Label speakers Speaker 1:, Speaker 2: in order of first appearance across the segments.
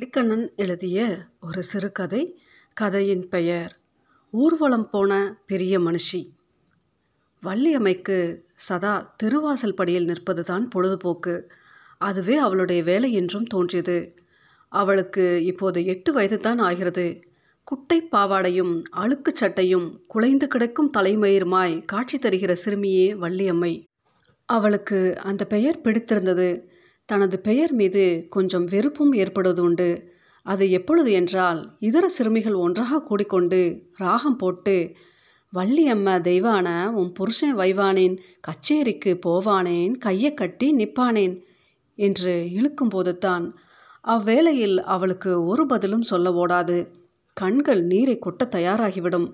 Speaker 1: லிக்கண்ணன் எழுதிய ஒரு சிறுகதை. கதையின் பெயர் ஊர்வலம் போன பெரிய மனுஷி. வள்ளியம்மைக்கு சதா திருவாசல் படியில் நிற்பதுதான் பொழுதுபோக்கு. அதுவே அவளுடைய வேலை என்றும் தோன்றியது. அவளுக்கு இப்போது எட்டு வயதுதான் ஆகிறது. குட்டை பாவாடையும் அழுக்குச் சட்டையும் குலைந்து கிடக்கும் தலைமயிருமாய் காட்சி தருகிற சிறுமியே வள்ளியம்மை. அவளுக்கு அந்த பெயர் பிடித்திருந்தது. தனது பெயர் மீது கொஞ்சம் வெறுப்பும் ஏற்படுவது உண்டு. அது எப்பொழுது என்றால் இதர சிறுமிகள் ஒன்றாக கூடிக்கொண்டு ராகம் போட்டு வள்ளியம்ம தெய்வான உன் புருஷன் வைவானேன் கச்சேரிக்கு போவானேன் கையை கட்டி நிற்பானேன் என்று இழுக்கும்போது தான் அவ்வேளையில் அவளுக்கு ஒரு பதிலும் சொல்ல ஓடாது. கண்கள் நீரை கொட்ட தயாராகிவிடும்.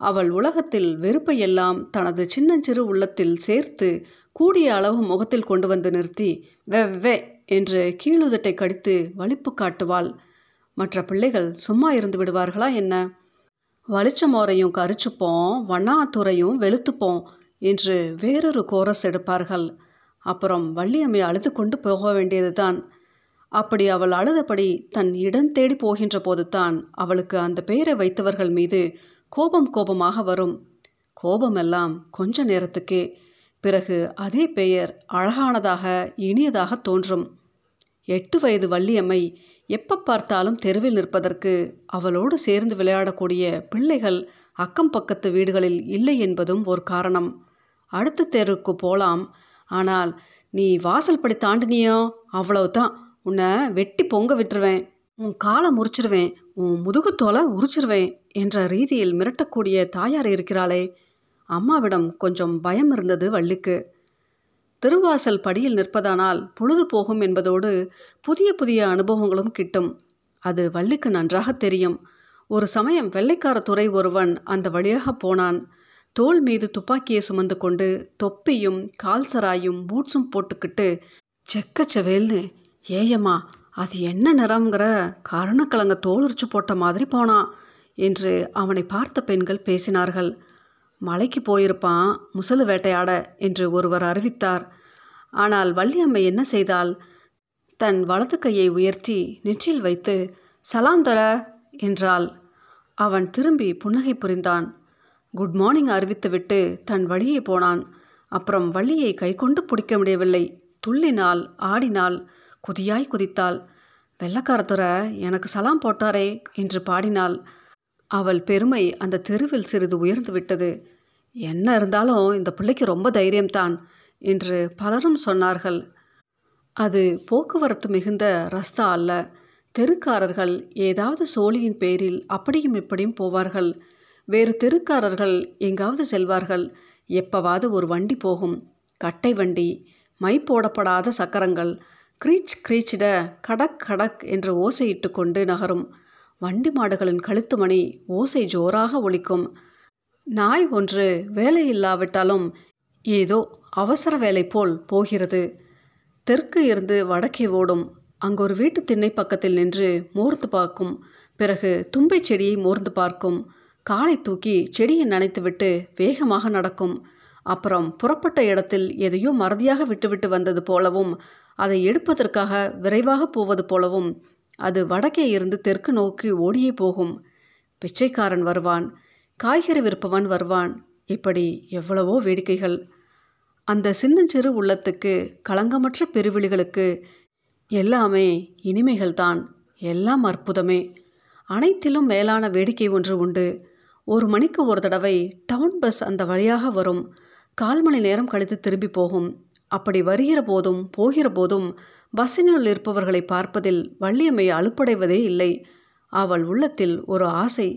Speaker 1: அவள் உலகத்தில் வெறுப்பையெல்லாம் தனது சின்னஞ்சிறு உள்ளத்தில் சேர்த்து கூடிய அளவு முகத்தில் கொண்டு வந்து நிறுத்தி வெ வெ என்று கீழுதட்டை கடித்து வலிப்பு காட்டுவாள். மற்ற பிள்ளைகள் சும்மா இருந்து விடுவார்களா என்ன? வலிச்சமோரையும் கரிச்சுப்போம் வண்ணாத்துறையும் வெளுத்துப்போம் என்று வேறொரு கோரஸ் எடுப்பார்கள். அப்புறம் வள்ளியம்மை அழுது கொண்டு போக வேண்டியதுதான். அப்படி அவள் அழுதபடி தன் இடம் தேடி போகின்ற போதுதான் அவளுக்கு அந்த பெயரை வைத்தவர்கள் மீது கோபம் கோபமாக வரும். கோபமெல்லாம் கொஞ்ச நேரத்துக்கே. பிறகு அதே பெயர் அழகானதாக இனியதாக தோன்றும். எட்டு வயது வள்ளியம்மை எப்போ பார்த்தாலும் தெருவில் நிற்பதற்கு அவளோடு சேர்ந்து விளையாடக்கூடிய பிள்ளைகள் அக்கம் பக்கத்து வீடுகளில் இல்லை என்பதும் ஒரு காரணம். அடுத்த தெருவுக்கு போகலாம் ஆனால் நீ வாசல் படி தாண்டினியோ அவ்வளவுதான். உன்னை வெட்டி பொங்க விட்டுருவேன். உன் காலை முறிச்சிருவேன். உன் முதுகுத்தோலை உரிச்சிருவேன். என்ற ரீதியில் மிரட்டக்கூடிய தாயார் இருக்கிறாளே. அம்மாவிடம் கொஞ்சம் பயம் இருந்தது வள்ளிக்கு. திருவாசல் படியில் நிற்பதானால் பொழுது போகும் என்பதோடு புதிய புதிய அனுபவங்களும் கிட்டும். அது வள்ளிக்கு நன்றாக தெரியும். ஒரு சமயம் வெள்ளைக்கார துறை ஒருவன் அந்த வழியாக போனான். தோல் மீது துப்பாக்கியை சுமந்து கொண்டு தொப்பியும் கால்சராயும் பூட்ஸும் போட்டுக்கிட்டு செக்கச்சவேல்னு ஏயம்மா அது என்ன நிறங்கிற கருணக்கிழங்க தோலுரிச்சு போட்ட மாதிரி போனான். என்று அவனை பார்த்த பெண்கள் பேசினார்கள். மலைக்கு போயிருப்பான் முசலு வேட்டையாட என்று ஒருவர் அறிவித்தார். ஆனால் வள்ளியம்மை என்ன செய்தால் தன் வலது கையை உயர்த்தி நெற்றில் வைத்து சலாந்தர என்றாள். அவன் திரும்பி புன்னகை புரிந்தான். குட் மார்னிங் அறிவித்துவிட்டு தன் வழியே போனான். அப்புறம் வள்ளியை கை கொண்டு பிடிக்க முடியவில்லை. துள்ளினாள் ஆடினாள் குதியாய் குதித்தாள். வெள்ளக்காரத்துறை எனக்கு சலாம் போட்டாரே என்று பாடினாள். அவள் பெருமை அந்த தெருவில் சிறிது உயர்ந்து விட்டது. என்ன இருந்தாலும் இந்த பிள்ளைக்கு ரொம்ப தைரியம்தான் என்று பலரும் சொன்னார்கள். அது போக்குவரத்து மிகுந்த ரஸ்தா அல்ல. தெருக்காரர்கள் ஏதாவது சோழியின் பேரில் அப்படியும் இப்படியும் போவார்கள். வேறு தெருக்காரர்கள் எங்காவது செல்வார்கள். எப்பவாவது ஒரு வண்டி போகும். கட்டை வண்டி மை போடப்படாத சக்கரங்கள் க்ரீச் க்ரீச்சிட கடக் கடக் என்று ஓசையிட்டு கொண்டு நகரும். வண்டி மாடுகளின் கழுத்து மணி ஓசை ஜோராக ஒலிக்கும். நாய் ஒன்று வேலை இல்லாவிட்டாலும் ஏதோ அவசர வேலை போல் போகிறது. தெற்கு இருந்து வடக்கே ஓடும். அங்கு ஒரு வீட்டு திண்ணை பக்கத்தில் நின்று மோர்ந்து பார்க்கும். பிறகு தும்பை செடியை மோர்ந்து பார்க்கும். காலை தூக்கி செடியை நனைத்துவிட்டு வேகமாக நடக்கும். அப்புறம் புறப்பட்ட இடத்தில் எதையோ மறதியாக விட்டுவிட்டு வந்தது போலவும் அதை எடுப்பதற்காக விரைவாக போவது போலவும் அது வடக்கே இருந்து தெற்கு நோக்கி ஓடியே போகும். பிச்சைக்காரன் வருவான் காய்கறி விற்பவன் வருவான். இப்படி எவ்வளவோ வேடிக்கைகள். அந்த சின்னஞ்சிறு உள்ளத்துக்கு களங்கமற்ற பெருவிழிகளுக்கு எல்லாமே இனிமைகள்தான் எல்லாம் அற்புதமே. அனைத்திலும் மேலான வேடிக்கை ஒன்று உண்டு. ஒரு மணிக்கு ஒரு தடவை டவுன் பஸ் அந்த வழியாக வரும். கால் மணி நேரம் கழித்து திரும்பி போகும். அப்படி வருகிற போதும் போகிற போதும் பஸ்ஸினுள் இருப்பவர்களை பார்ப்பதில் வள்ளியம்மை அலுப்படைவதே இல்லை. அவள் உள்ளத்தில் ஒரு ஆசை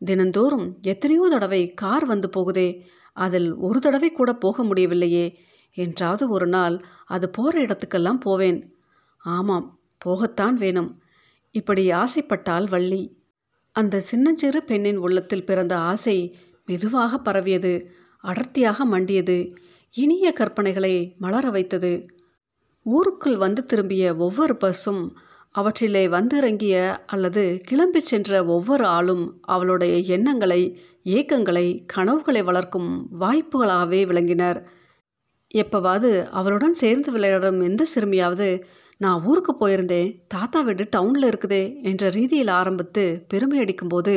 Speaker 1: தினந்தோறும் எத்தனையோ தடவை கார் வந்து போகுதே அதில் ஒரு தடவை கூட போக முடியவில்லையே என்றாவது ஒரு நாள் அது போகிற இடத்துக்கெல்லாம் போவேன். ஆமாம் போகத்தான் வேணும். இப்படி ஆசைப்பட்டால் வள்ளி. அந்த சின்னஞ்சிறு பெண்ணின் உள்ளத்தில் பிறந்த ஆசை மெதுவாக பரவியது அடர்த்தியாக மண்டியது. இனிய கற்பனைகளை மலர வைத்தது. ஊருக்குள் வந்து திரும்பிய ஒவ்வொரு பஸ்ஸும் அவற்றிலே வந்திறங்கிய அல்லது கிளம்பி சென்ற ஒவ்வொரு ஆளும் அவளுடைய எண்ணங்களை ஏக்கங்களை கனவுகளை வளர்க்கும் வாய்ப்புகளாகவே விளங்கினர். எப்பவாவது அவளுடன் சேர்ந்து விளையாடும் எந்த சிறுமியாவது நான் ஊருக்கு போயிருந்தேன் தாத்தா வீடு டவுனில் இருக்குதே என்ற ரீதியில் ஆரம்பித்து பெருமை அடிக்கும்போது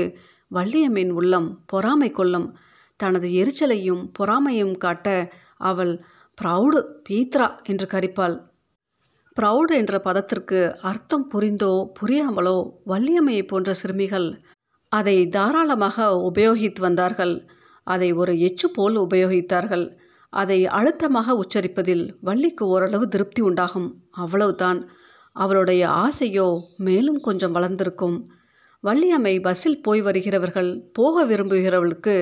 Speaker 1: வள்ளியம்மின் உள்ளம் பொறாமை கொள்ளும் தனது எரிச்சலையும் பொறாமையும் காட்ட அவள் ப்ரௌடு பீத்ரா என்று கரிப்பாள். ப்ரௌடு என்ற பதத்திற்கு அர்த்தம் புரிந்தோ புரியாமலோ வள்ளியம்மையை போன்ற சிறுமிகள் அதை தாராளமாக உபயோகித்து வந்தார்கள். அதை ஒரு எச்சு போல் உபயோகித்தார்கள். அதை அழுத்தமாக உச்சரிப்பதில் வள்ளிக்கு ஓரளவு திருப்தி உண்டாகும். அவ்வளவுதான். அவளுடைய ஆசையோ மேலும் கொஞ்சம் வளர்ந்திருக்கும். வள்ளியம்மை பஸ்ஸில் போய் வருகிறவர்கள் போக விரும்புகிறவளுக்கு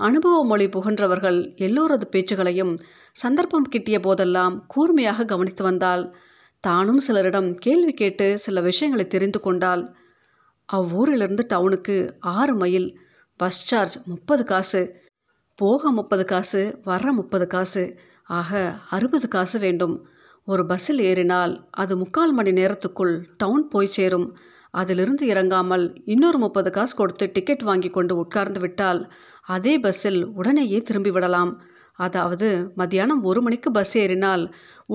Speaker 1: அனுபவ மொழி புகன்றவர்கள் எல்லோரது பேச்சுகளையும் சந்தர்ப்பம் கிட்டிய போதெல்லாம் கூர்மையாக கவனித்து வந்தாள் தானும் சிலரிடம் கேள்வி கேட்டு சில விஷயங்களை தெரிந்து கொண்டாள் அவ்வூரிலிருந்து டவுனுக்கு ஆறு மைல் பஸ் சார்ஜ் முப்பது காசு போக முப்பது காசு வர முப்பது காசு ஆக அறுபது காசு வேண்டும். ஒரு பஸ்ஸில் ஏறினால் அது முக்கால் மணி நேரத்துக்குள் டவுன் போய் சேரும். அதிலிருந்து இறங்காமல் இன்னொரு முப்பது காசு கொடுத்து டிக்கெட் வாங்கி கொண்டு உட்கார்ந்து விட்டால் அதே பஸ்ஸில் உடனேயே திரும்பி விடலாம். அதாவது மத்தியானம் ஒரு மணிக்கு பஸ் ஏறினால்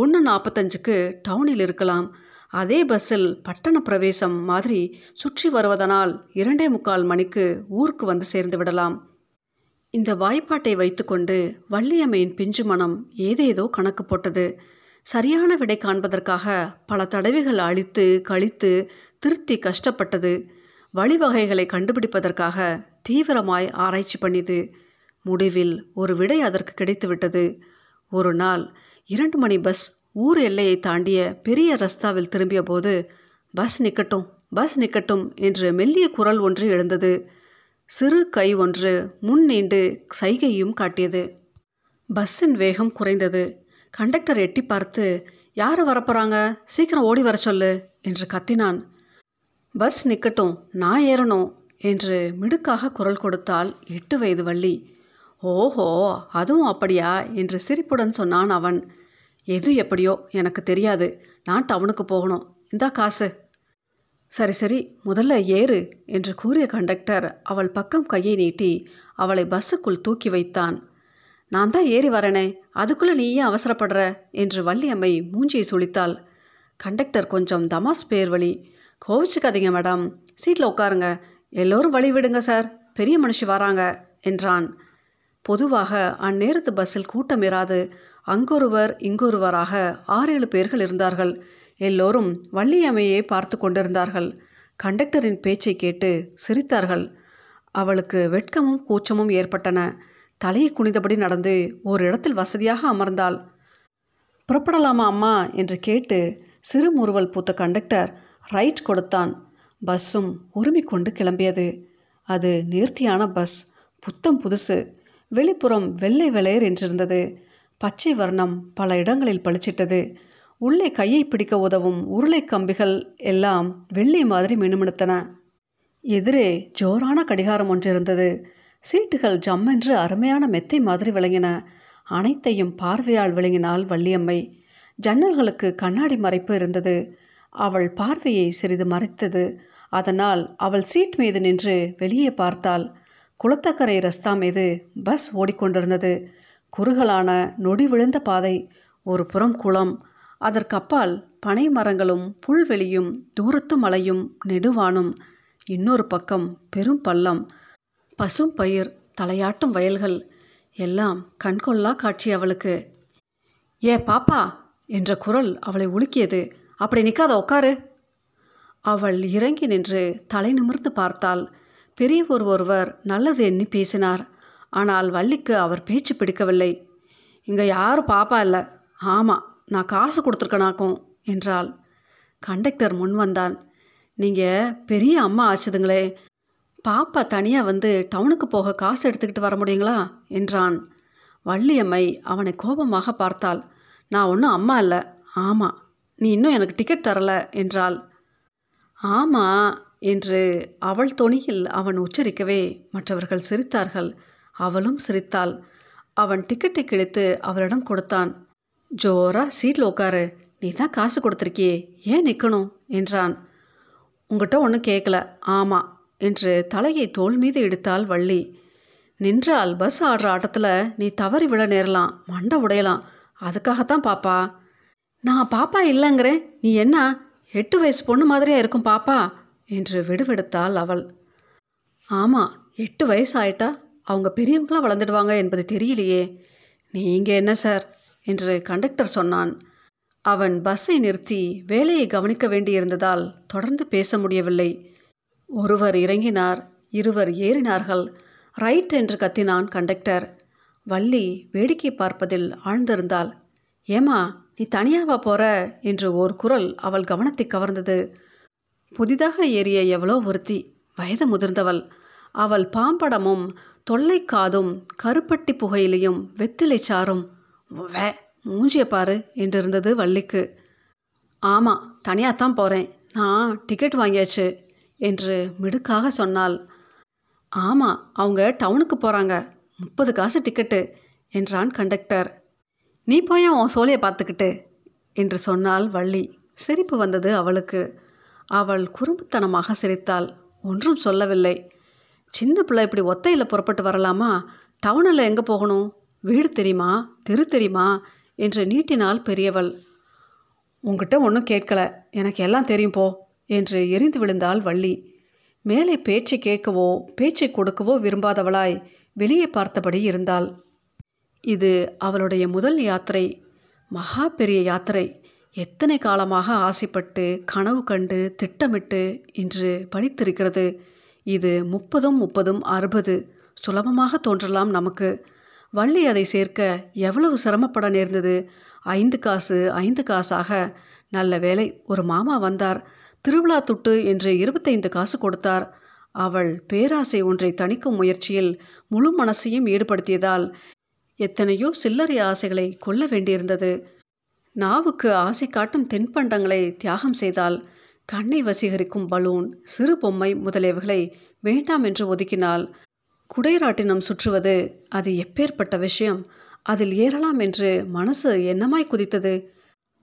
Speaker 1: ஒன்று நாற்பத்தஞ்சுக்கு டவுனில் இருக்கலாம். அதே பஸ்ஸில் பட்டண பிரவேசம் மாதிரி சுற்றி வருவதனால் இரண்டே முக்கால் மணிக்கு ஊருக்கு வந்து சேர்ந்து விடலாம். இந்த வாய்ப்பாட்டை வைத்துக்கொண்டு வள்ளியம்மையின் பிஞ்சு மனம் ஏதேதோ கணக்கு போட்டது. சரியான விடை காண்பதற்காக பல தடவைகள் அழித்து கழித்து திருத்தி கஷ்டப்பட்டது. வழிவகைகளை கண்டுபிடிப்பதற்காக தீவிரமாய் ஆராய்ச்சி பண்ணிது முடிவில் ஒரு விடை அதற்கு கிடைத்துவிட்டது. ஒரு நாள் இரண்டு மணி பஸ் ஊர் எல்லையை தாண்டிய பெரிய ரஸ்தாவில் திரும்பிய போது பஸ் நிற்கட்டும் பஸ் நிற்கட்டும் என்று மெல்லிய குரல் ஒன்று எழுந்தது. சிறு கை ஒன்று முன் நீண்டு சைகையும் காட்டியது. பஸ்ஸின் வேகம் குறைந்தது. கண்டக்டர் எட்டி பார்த்து யார் வரப்போகிறாங்க சீக்கிரம் ஓடி வர சொல்லு என்று கத்தினான். பஸ் நிற்கட்டும் நான் ஏறணும் என்று மிடுக்காக குரல் கொடுத்தாள் எட்டு வயது வள்ளி. ஓஹோ அதுவும் அப்படியா? என்று சிரிப்புடன் சொன்னான் அவன். எது எப்படியோ எனக்கு தெரியாது. நான் டவுனுக்கு போகணும். இந்தா காசு. சரி சரி முதல்ல ஏறு என்று கூறிய கண்டக்டர் அவள் பக்கம் கையை நீட்டி அவளை பஸ்ஸுக்குள் தூக்கி வைத்தான். நான் தான் ஏறி வரனே அதுக்குள்ளே நீ ஏன் அவசரப்படுற? என்று வள்ளியம்மை மூஞ்சியை சுழித்தாள். கண்டக்டர் கொஞ்சம் தமாஸ் பேர் வழி கோவிச்சுக்காதீங்க மேடம். சீட்டில் உட்காருங்க. எல்லோரும் வழிவிடுங்க சார். பெரிய மனுஷி வராங்க என்றான். பொதுவாக அந்நேரத்து பஸ்ஸில் கூட்டம் இராது அங்கொருவர் இங்கொருவராக ஆறேழு பேர்கள் இருந்தார்கள். எல்லோரும் வள்ளியம்மையை பார்த்து கொண்டிருந்தார்கள். கண்டக்டரின் பேச்சை கேட்டு சிரித்தார்கள். அவளுக்கு வெட்கமும் கூச்சமும் ஏற்பட்டன. தலையை குனிந்தபடி நடந்து ஒரு இடத்தில் வசதியாக அமர்ந்தாள். புறப்படலாமா அம்மா? என்று கேட்டு சிறு முறுவல் பூத்த கண்டக்டர் ரைட் கொடுத்தான். பஸ்ஸும் உரிமை கொண்டு கிளம்பியது. அது நேர்த்தியான பஸ் புத்தம் புதுசு வெளிப்புறம் வெள்ளை வெளையர் என்றிருந்தது. பச்சை வர்ணம் பல இடங்களில் பளிச்சிட்டது. உள்ளே கையை பிடிக்க உதவும் உருளை கம்பிகள் எல்லாம் வெள்ளி மாதிரி மினுமினுத்தன. எதிரே ஜோரான கடிகாரம் ஒன்று இருந்தது சீட்டுகள் ஜம்மென்று அருமையான மெத்தை மாதிரி விளங்கின. அனைத்தையும் பார்வையால் விளங்கினாள் வள்ளியம்மை. ஜன்னல்களுக்கு கண்ணாடி மறைப்பு இருந்தது. அவள் பார்வையை சிறிது மறைத்தது. அதனால் அவள் சீட் மீது நின்று வெளியே பார்த்தாள். குளத்தக்கரை ரஸ்தா மீது பஸ் ஓடிக்கொண்டிருந்தது. குறுகலான நொடி விழுந்த பாதை ஒரு புறம் குளம். அதற்கப்பால் பனை மரங்களும் புல்வெளியும் தூரத்து மலையும் நெடுவானும். இன்னொரு பக்கம் பெரும் பள்ளம். பசும் பயிர் தலையாட்டும் வயல்கள். எல்லாம் கண்கொள்ளா காட்சி அவளுக்கு. ஏ பாப்பா! என்ற குரல் அவளை உலுக்கியது. அப்படி நிற்காத உட்காரு அவள் இறங்கி நின்று தலை நிமிர்ந்து பார்த்தாள் பெரியவர் ஒருவர் நல்லது எண்ணி பேசினார். ஆனால் வள்ளிக்கு அவர் பேச்சு பிடிக்கவில்லை. இங்கே யாரும் பாப்பா இல்லை? ஆமாம் நான் காசு கொடுத்துருக்கனாக்கும் என்றாள். கண்டக்டர் முன் வந்தான். நீங்கள் பெரிய அம்மா ஆச்சுதுங்களே பாப்பா தனியாக வந்து டவுனுக்கு போக காசு எடுத்துக்கிட்டு வர முடியுங்களா? என்றான். வள்ளியம்மை அவனை கோபமாக பார்த்தாள். நான் ஒன்றும் அம்மா இல்லை. ஆமாம் நீ இன்னும் எனக்கு டிக்கெட் தரல என்றாள். ஆமா என்று அவள் தொனியில் அவன் உச்சரிக்கவே மற்றவர்கள் சிரித்தார்கள். அவளும் சிரித்தாள். அவன் டிக்கெட்டை கிழித்து அவளிடம் கொடுத்தான். ஜோரா சீட்டில் உட்காரு. நீ தான் காசு கொடுத்துருக்கியே. ஏன் நிற்கணும் என்றான். உங்ககிட்ட ஒன்றும் கேட்கல ஆமாம் என்று தலையை தோல் மீது எடுத்தாள் வள்ளி. நின்றால் பஸ் ஆடுற ஆட்டத்தில் நீ தவறி விழ நேரலாம். மண்டை உடையலாம். அதுக்காகத்தான் பாப்பா. நான் பாப்பா இல்லைங்கிறேன். நீ என்ன? எட்டு வயசு பொண்ணு மாதிரியா இருக்கும் பாப்பா என்று விடுவிடுத்தாள் அவள். ஆமாம் எட்டு வயசு ஆயிட்டா அவங்க பெரியவங்களாக வளர்ந்துடுவாங்க என்பது தெரியலையே. நீங்கள் என்ன சார்? என்று கண்டக்டர் சொன்னான். அவன் பஸ்ஸை நிறுத்தி வேலையை கவனிக்க வேண்டியிருந்ததால் தொடர்ந்து பேச முடியவில்லை. ஒருவர் இறங்கினார் இருவர் ஏறினார்கள். ரைட் என்று கத்தினான் கண்டக்டர் வள்ளி வேடிக்கை பார்ப்பதில் ஆழ்ந்திருந்தாள். ஏமா நீ தனியாவா போற? என்று ஓர் குரல் அவள் கவனத்தை கவர்ந்தது. புதிதாக ஏறிய எவ்வளோ ஒருத்தி வயது முதிர்ந்தவள். அவள் பாம்படமும் தொல்லை காதும் கருப்பட்டி புகையிலையும் வெத்திலை சாரும். வே மூஞ்சிய பாரு என்றிருந்தது வள்ளிக்கு. ஆமாம் தனியாகத்தான் போகிறேன் நான் டிக்கெட் வாங்கியாச்சு என்று மிடுக்காக சொன்னாள். ஆமாம் அவங்க டவுனுக்கு போகிறாங்க முப்பது காசு டிக்கெட்டு என்றான் கண்டக்டர். நீ போய் உன் சோலையை பார்த்துக்கிட்டு என்று சொன்னாள் வள்ளி. சிரிப்பு வந்தது அவளுக்கு. அவள் குறும்புத்தனமாக சிரித்தாள். ஒன்றும் சொல்லவில்லை. சின்ன பிள்ளை இப்படி ஒத்தையில் புறப்பட்டு வரலாமா? டவுனில் எங்கே போகணும்? வீடு தெரியுமா? தெரு தெரியுமா? என்று நீட்டினாள் பெரியவள். உங்ககிட்ட ஒன்றும் கேட்கல. எனக்கு எல்லாம் தெரியும் போ என்று எரிந்து விழுந்தாள் வள்ளி. மேலே பேச்சு கேட்கவோ பேச்சை கொடுக்கவோ விரும்பாதவளாய் வெளியே பார்த்தபடி இருந்தாள். இது அவளுடைய முதல் யாத்திரை மகா பெரிய யாத்திரை. எத்தனை காலமாக ஆசைப்பட்டு கனவு கண்டு திட்டமிட்டு இன்று பழித்திருக்கிறது இது முப்பதும் முப்பதும் அறுபது. சுலபமாக தோன்றலாம் நமக்கு. வள்ளி அதை சேர்க்க எவ்வளவு சிரமப்பட நேர்ந்தது. ஐந்து காசு ஐந்து காசாக. நல்ல வேலை ஒரு மாமா வந்தார். திருவிழா துட்டு என்று இருபத்தைந்து காசு கொடுத்தார். அவள் பேராசை ஒன்றை தணிக்கும் முயற்சியில் முழு மனசையும் ஈடுபடுத்தியதால் எத்தனையோ சில்லறை ஆசைகளை கொல்ல வேண்டியிருந்தது. நாவுக்கு ஆசை காட்டும் தென்பண்டங்களை தியாகம் செய்தால் கண்ணை வசீகரிக்கும் பலூன் சிறு பொம்மை முதலியவைகளை வேண்டாம் என்று ஒதுக்கினால் குடைராட்டினம் சுற்றுவது அது எப்பேற்பட்ட விஷயம்? அதில் ஏறலாம் என்று மனசு என்னமாய் குதித்தது?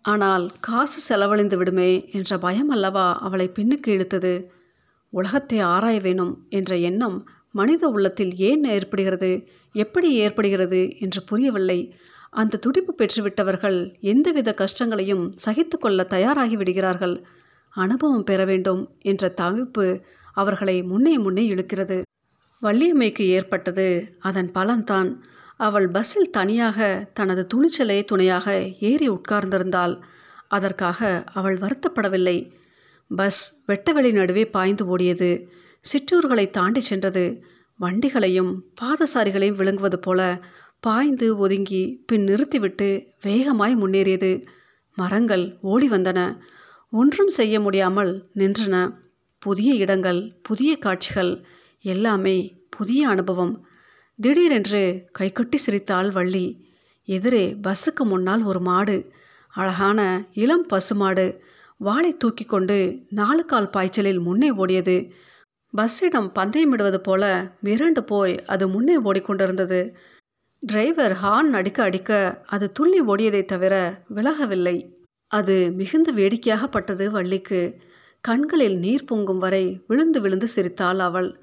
Speaker 1: ஆனால் காசு செலவழிந்து விடுமே என்ற பயம் அல்லவா அவளை பின்னுக்கு இழுத்தது? உலகத்தை ஆராய வேணும் என்ற எண்ணம் மனித உள்ளத்தில் ஏன் ஏற்படுகிறது? எப்படி ஏற்படுகிறது என்று புரியவில்லை. அந்த துடிப்பு பெற்றுவிட்டவர்கள் எந்தவித கஷ்டங்களையும் சகித்து கொள்ள தயாராகி விடுகிறார்கள். அனுபவம் பெற வேண்டும் என்ற தவிப்பு அவர்களை முன்னே முன்னே இழுக்கிறது. வள்ளியம்மைக்கு ஏற்பட்டது அதன் பலன்தான். அவள் பஸ்ஸில் தனியாக தனது துணிச்சலை துணையாக ஏறி உட்கார்ந்திருந்தாள். அதற்காக அவள் வருத்தப்படவில்லை. பஸ் வெட்டவெளி நடுவே பாய்ந்து ஓடியது. சிற்றூர்களை தாண்டி சென்றது. வண்டிகளையும் பாதசாரிகளையும் விளங்குவது போல பாய்ந்து ஒதுங்கி பின் நிறுத்திவிட்டு வேகமாய் முன்னேறியது. மரங்கள் ஓடி வந்தன. ஒன்றும் செய்ய முடியாமல் நின்றன. புதிய இடங்கள் புதிய காட்சிகள் எல்லாமே புதிய அனுபவம். திடீரென்று கைகொட்டி சிரித்தாள் வள்ளி. எதிரே பஸ்ஸுக்கு முன்னால் ஒரு மாடு. அழகான இளம் பசுமாடு வாளை தூக்கி கொண்டு நாலு கால் பாய்ச்சலில் முன்னே ஓடியது. பஸ்ஸிடம் பந்தயமிடுவது போல மிரண்டு போய் அது முன்னே ஓடிக்கொண்டிருந்தது. டிரைவர் ஹார்ன் அடிக்க அடிக்க அது துள்ளி ஓடியதை தவிர விலகவில்லை. அது மிகுந்த வேடிக்கையாகப்பட்டது வள்ளிக்கு. கண்களில் நீர் பொங்கும் வரை விழுந்து விழுந்து சிரித்தாள் அவள்.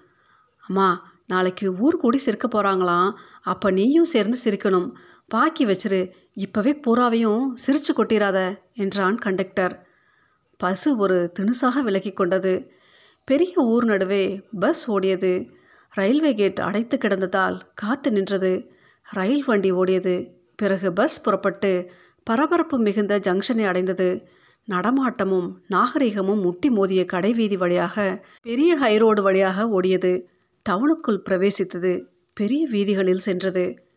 Speaker 1: அம்மா நாளைக்கு ஊர் கூடி சிரிக்க போகிறாங்களாம் அப்போ நீயும் சேர்ந்து சிரிக்கணும். பாக்கி வச்சிரு. இப்போவே பூராவையும் சிரிச்சு கொட்டிராத என்றான் கண்டக்டர். பசு ஒரு திணுசாக விலகி கொண்டது. பெரிய ஊர் நடுவே பஸ் ஓடியது. ரயில்வே கேட் அடைத்து கிடந்ததால் காத்து நின்றது. ரயில் வண்டி ஓடியது. பிறகு பஸ் புறப்பட்டு பரபரப்பு மிகுந்த ஜங்ஷனை அடைந்தது. நடமாட்டமும் நாகரிகமும் முட்டி மோதிய கடைவீதி வழியாக பெரிய ஹைரோடு வழியாக ஓடியது. டவுனுக்குள் பிரவேசித்தது. பெரிய வீதிகளில் சென்றது.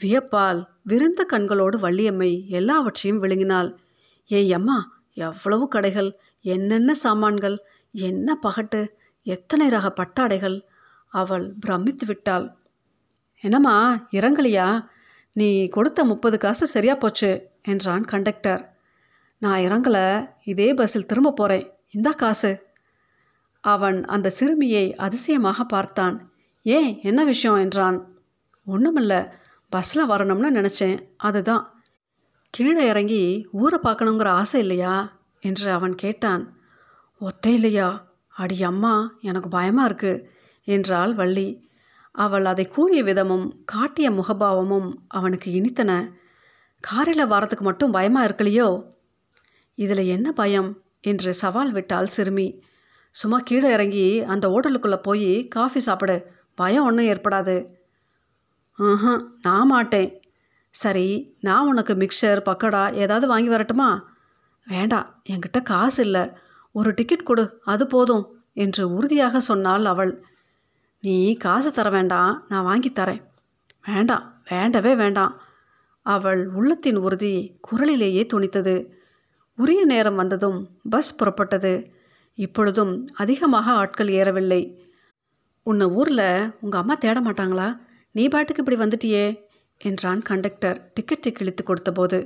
Speaker 1: வியப்பால் விருந்த கண்களோடு வள்ளியம்மை எல்லாவற்றையும் விழுங்கினாள். ஏய் அம்மா எவ்வளவு கடைகள்? என்னென்ன சாமான்கள்? என்ன பகட்டு? எத்தனை ரக பட்டாடைகள்? அவள் பிரமித்து விட்டாள். என்னம்மா இறங்கலியா? நீ கொடுத்த முப்பது காசு சரியா போச்சு என்றான் கண்டக்டர். நான் இறங்கல இதே பஸ்ஸில் திரும்ப போகிறேன் இந்தா காசு. அவன் அந்த சிறுமியை அதிசயமாக பார்த்தான். ஏன் என்ன விஷயம்? என்றான். ஒன்றுமில்ல பஸ்ஸில் வரணும்னு நினச்சேன் அதுதான். கீழே இறங்கி ஊரை பார்க்கணுங்கிற ஆசை இல்லையா? என்று அவன் கேட்டான். ஒத்தை அடி அம்மா எனக்கு பயமாக இருக்கு என்றாள் வள்ளி. அவள் அதை கூறிய விதமும் காட்டிய முகபாவமும் அவனுக்கு இனித்தன. காரில் வரத்துக்கு மட்டும் பயமாக இருக்கலையோ? இதில் என்ன பயம்? என்று சவால் விட்டாள் சிறுமி. சும்மா கீழே இறங்கி அந்த ஓட்டலுக்குள்ளே போய் காஃபி சாப்பிடு. பயம் ஒன்றும் ஏற்படாது. ம் நான் மாட்டேன். சரி நான் உனக்கு மிக்சர் பக்கோடா ஏதாவது வாங்கி வரட்டுமா? வேண்டாம் என்கிட்ட காசு இல்லை. ஒரு டிக்கெட் கொடு அது போதும் என்று உறுதியாக சொன்னாள் அவள். நீ காசு தர வேண்டாம் நான் வாங்கி தரேன். வேண்டாம் வேண்டவே வேண்டாம் அவள் உள்ளத்தின் உறுதி குரலிலேயே துணித்தது. உரிய நேரம் வந்ததும் பஸ் புறப்பட்டது. இப்பொழுதும் அதிகமாக ஆட்கள் ஏறவில்லை. உன்னை ஊரில் உங்கள் அம்மா தேட மாட்டாங்களா? நீ பாட்டுக்கு இப்படி வந்துட்டியே? என்றான் கண்டக்டர் டிக்கெட்டை கிழித்து கொடுத்தபோது.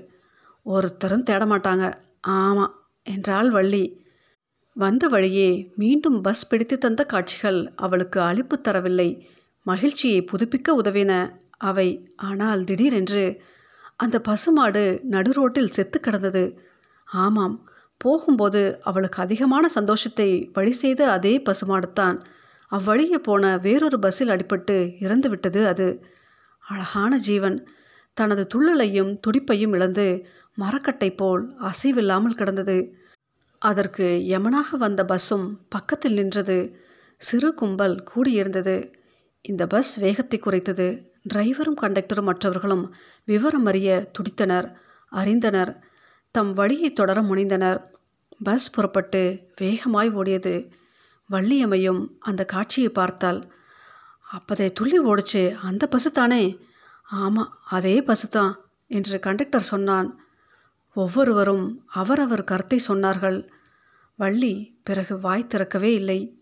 Speaker 1: ஒருத்தரும் தேட மாட்டாங்க. ஆமாம் என்றாள் வள்ளி. வந்த வழியே மீண்டும் பஸ் பிடித்து தந்த காட்சிகள் அவளுக்கு அழிப்பு தரவில்லை. மகிழ்ச்சியை புதுப்பிக்க உதவின அவை. ஆனால் திடீரென்று அந்த பசுமாடு நடுரோட்டில் செத்து கிடந்தது. ஆமாம் போகும்போது அவளுக்கு அதிகமான சந்தோஷத்தை வழி செய்த அதே பசுமாடுத்தான் அவ்வழியே போன வேறொரு பஸ்ஸில் அடிபட்டு இறந்துவிட்டது அது. அழகான ஜீவன். தனது துள்ளலையும் துடிப்பையும் இழந்து மரக்கட்டை போல் அசைவில்லாமல் கிடந்தது. அதற்கு யமனாக வந்த பஸ்ஸும் பக்கத்தில் நின்றது. சிறு கும்பல் கூடியிருந்தது. இந்த பஸ் வேகத்தை குறைத்தது. டிரைவரும் கண்டக்டரும் மற்றவர்களும் விவரம் அறிய துடித்தனர் அறிந்தனர். தம் வழியை தொடர முனைந்தனர். பஸ் புறப்பட்டு வேகமாய் ஓடியது. வள்ளியம்மையும் அந்த காட்சியை பார்த்தாள். அப்போதை துள்ளி ஓடிச்சு. அந்த பஸ்ஸு தானே ஆமாம் அதே பஸ்ஸு தான் என்று கண்டக்டர் சொன்னான். ஒவ்வொருவரும் அவரவர் கருத்தை சொன்னார்கள். வள்ளி பிறகு வாய் திறக்கவே இல்லை.